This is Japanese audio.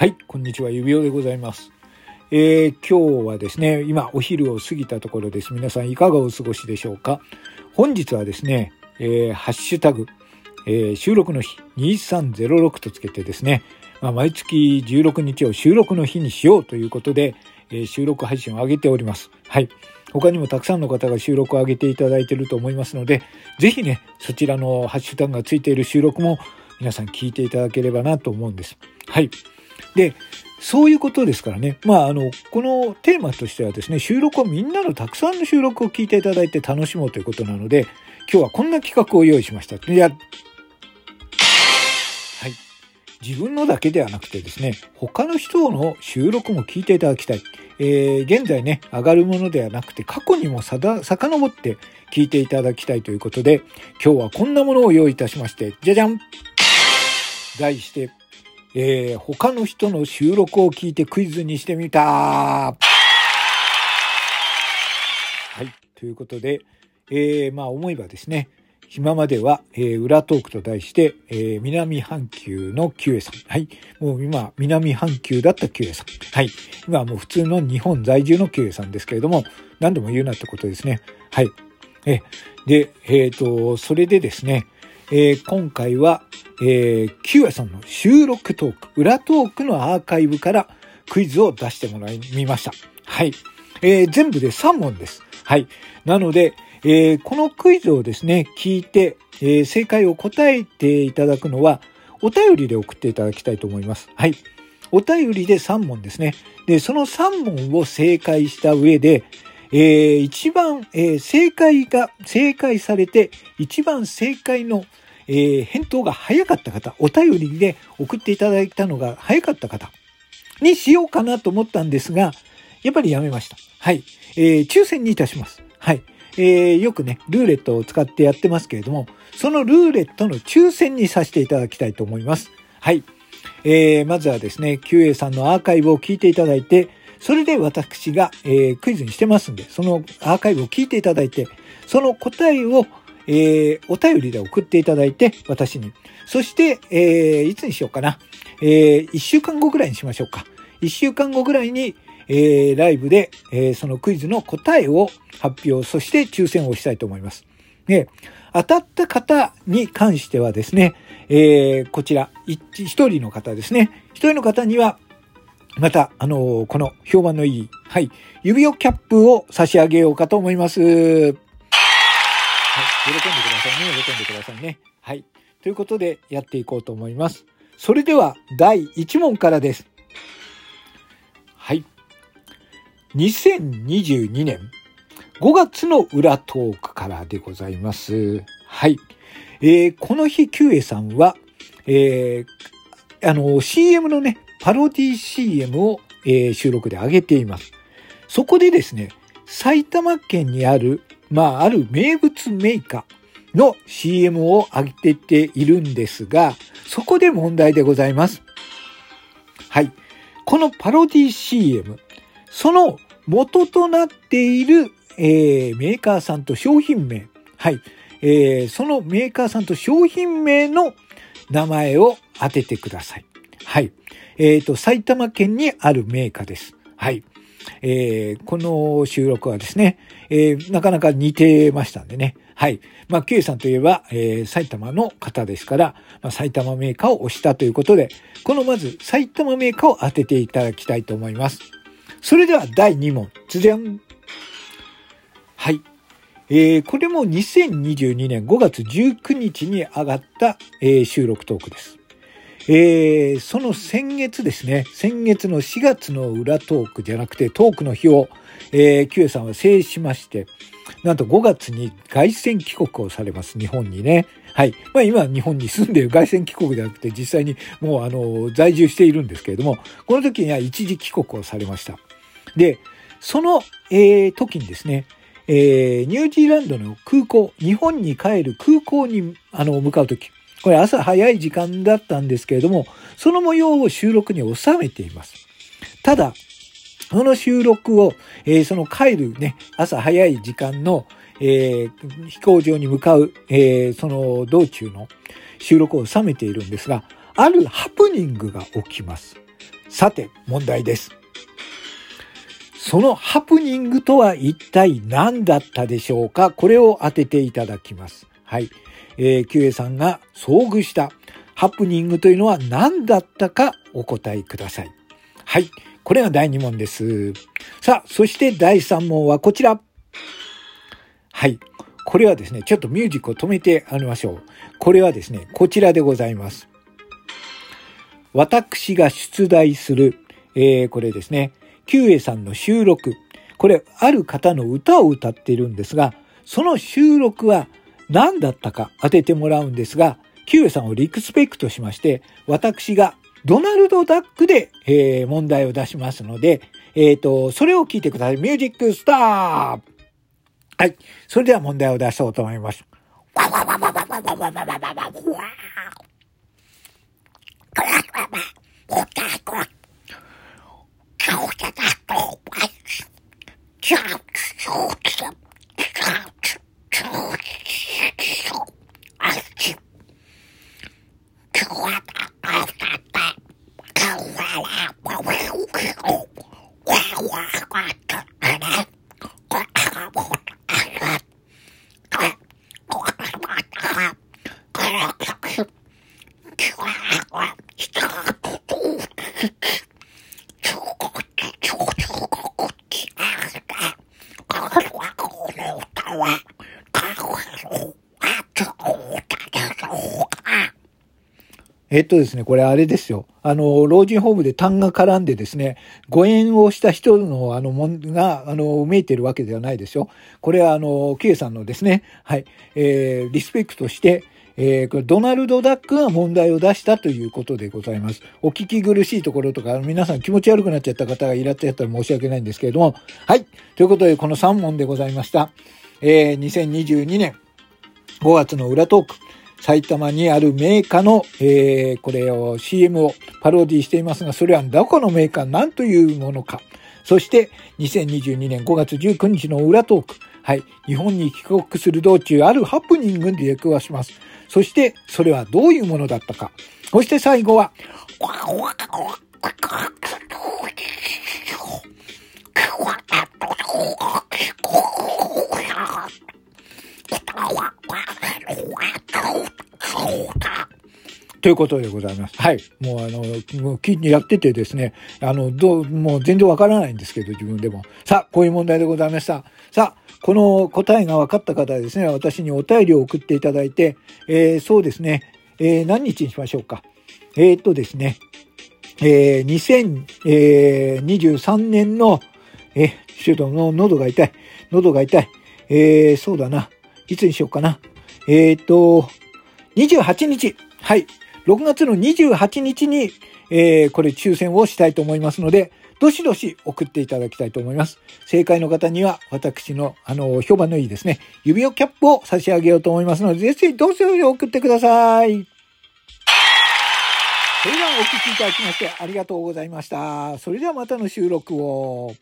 はい、こんにちは、指輪でございます。えー、今日はですね、今お昼を過ぎたところです。皆さんいかがお過ごしでしょうか？本日はですね、えー、ハッシュタグ、えー、収録の日2306とつけてですね、まあ、毎月16日を収録の日にしようということで、え、収録配信を上げております。はい。他にもたくさんの方が収録を上げていただいていると思いますので、ぜひね、そちらのハッシュタグがついている収録も皆さん聞いていただければなと思うんです。はい。で、そういうことですからね。まあ、あの、このテーマとしてはですね、収録をみんなのたくさんの収録を聞いていただいて楽しもうということなので、今日はこんな企画を用意しました。いや、はい。自分のだけではなくてですね、他の人の収録も聞いていただきたい。えー、現在ね、上がるものではなくて、過去にもさだ、遡って聞いていただきたいということで、今日はこんなものを用意いたしまして、じゃじゃん題して、えー、他の人の収録を聞いてクイズにしてみたはい。ということで、えー、まあ思えばですね、今までは、えー、裏トークと題して、えー、南半球のキュエさん。はい。もう今、南半球だったキュエさん。はい。今はもう普通の日本在住のキュエさんですけれども、何度も言うなってことですね。はい。え、で、えっ、ー、と、それでですね、えー、今回は、えー、キュアさんの収録トーク、裏トークのアーカイブからクイズを出してもらいました。はい。えー、全部で3問です。はい。なので、えー、このクイズをですね、聞いて、えー、正解を答えていただくのは、お便りで送っていただきたいと思います。はい。お便りで3問ですね。で、その3問を正解した上で、えー、一番、えー、正解が、正解されて、一番正解のえー、返答が早かった方、お便りで送っていただいたのが早かった方にしようかなと思ったんですが、やっぱりやめました。はい。えー、抽選にいたします。はい。えー、よくね、ルーレットを使ってやってますけれども、そのルーレットの抽選にさせていただきたいと思います。はい。えー、まずはですね、QA さんのアーカイブを聞いていただいて、それで私が、えー、クイズにしてますんで、そのアーカイブを聞いていただいて、その答えをえー、お便りで送っていただいて、私に。そして、えー、いつにしようかな。えー、1週間後ぐらいにしましょうか。1週間後ぐらいに、えー、ライブで、えー、そのクイズの答えを発表、そして抽選をしたいと思います。で、当たった方に関してはですね、えー、こちら、一人の方ですね。一人の方には、また、あのー、この評判のいい、はい、指輪キャップを差し上げようかと思います。喜んでくださいね。喜んでくださいね。はい。ということで、やっていこうと思います。それでは、第1問からです。はい。2022年5月の裏トークからでございます。はい。えー、この日、キュエさんは、えー、あの、CM のね、パロディ CM を、えー、収録で上げています。そこでですね、埼玉県にあるまあ、ある名物メーカーの CM を上げてているんですが、そこで問題でございます。はい。このパロディ CM、その元となっている、えー、メーカーさんと商品名、はい。えー、そのメーカーさんと商品名の名前を当ててください。はい。えっ、ー、と、埼玉県にあるメーカーです。はい。えー、この収録はですね、えー、なかなか似てましたんでね。はい。まあ、K さんといえば、えー、埼玉の方ですから、まあ、埼玉メーカーを押したということで、このまず埼玉メーカーを当てていただきたいと思います。それでは第2問、つじゃん。はい。えー、これも2022年5月19日に上がった、えー、収録トークです。えー、その先月ですね、先月の4月の裏トークじゃなくてトークの日を、えー、キュエさんは制しまして、なんと5月に凱旋帰国をされます、日本にね。はい。まあ今日本に住んでいる凱旋帰国じゃなくて実際にもうあの在住しているんですけれども、この時には一時帰国をされました。で、その、えー、時にですね、えー、ニュージーランドの空港、日本に帰る空港にあの向かう時、これ朝早い時間だったんですけれども、その模様を収録に収めています。ただ、その収録を、えー、その帰るね、朝早い時間の、えー、飛行場に向かう、えー、その道中の収録を収めているんですが、あるハプニングが起きます。さて、問題です。そのハプニングとは一体何だったでしょうか？これを当てていただきます。はい。えー、キュエさんが遭遇したハプニングというのは何だったかお答えください。はい。これが第2問です。さあ、そして第3問はこちら。はい。これはですね、ちょっとミュージックを止めてあげましょう。これはですね、こちらでございます。私が出題する、えー、これですね、キュエさんの収録。これ、ある方の歌を歌っているんですが、その収録は何だったか当ててもらうんですが、キュウエさんをリクスペクトしまして、私がドナルド・ダックで、えー、問題を出しますので、えっ、ー、と、それを聞いてください。ミュージックスターはい。それでは問題を出そうと思います。えっとですね、これあれですよ。あの、老人ホームで痰が絡んでですね、誤嚥をした人の、あの、もんが、あの、めいてるわけではないですよ。これは、あの、K さんのですね、はい、えー、リスペクトして、えー、これドナルド・ダックが問題を出したということでございます。お聞き苦しいところとか、皆さん気持ち悪くなっちゃった方がいらっしゃったら申し訳ないんですけれども、はい。ということで、この3問でございました。えー、2022年5月の裏トーク。埼玉にあるメーカーの、えー、これを CM をパロディしていますが、それはどこのメーカー何というものか。そして、2022年5月19日の裏トーク。はい。日本に帰国する道中、あるハプニングに出くわします。そして、それはどういうものだったか。そして最後は、ということでございます。はい。もうあの、もうやっててですね、あの、どう、もう全然わからないんですけど、自分でも。さあ、こういう問題でございました。さあ、この答えが分かった方はですね、私にお便りを送っていただいて、えー、そうですね、えー、何日にしましょうか。えー、っとですね、えー、2023年の、えちょっとの喉が痛い。喉が痛い。えー、そうだな。いつにしようかな。えー、っと、28日。はい。6月の28日に、えー、これ抽選をしたいと思いますので、どしどし送っていただきたいと思います。正解の方には、私の、あの、評判のいいですね、指輪キャップを差し上げようと思いますので、ぜひ、どうぞ送ってください。それではお聞きいただきましてありがとうございました。それではまたの収録を。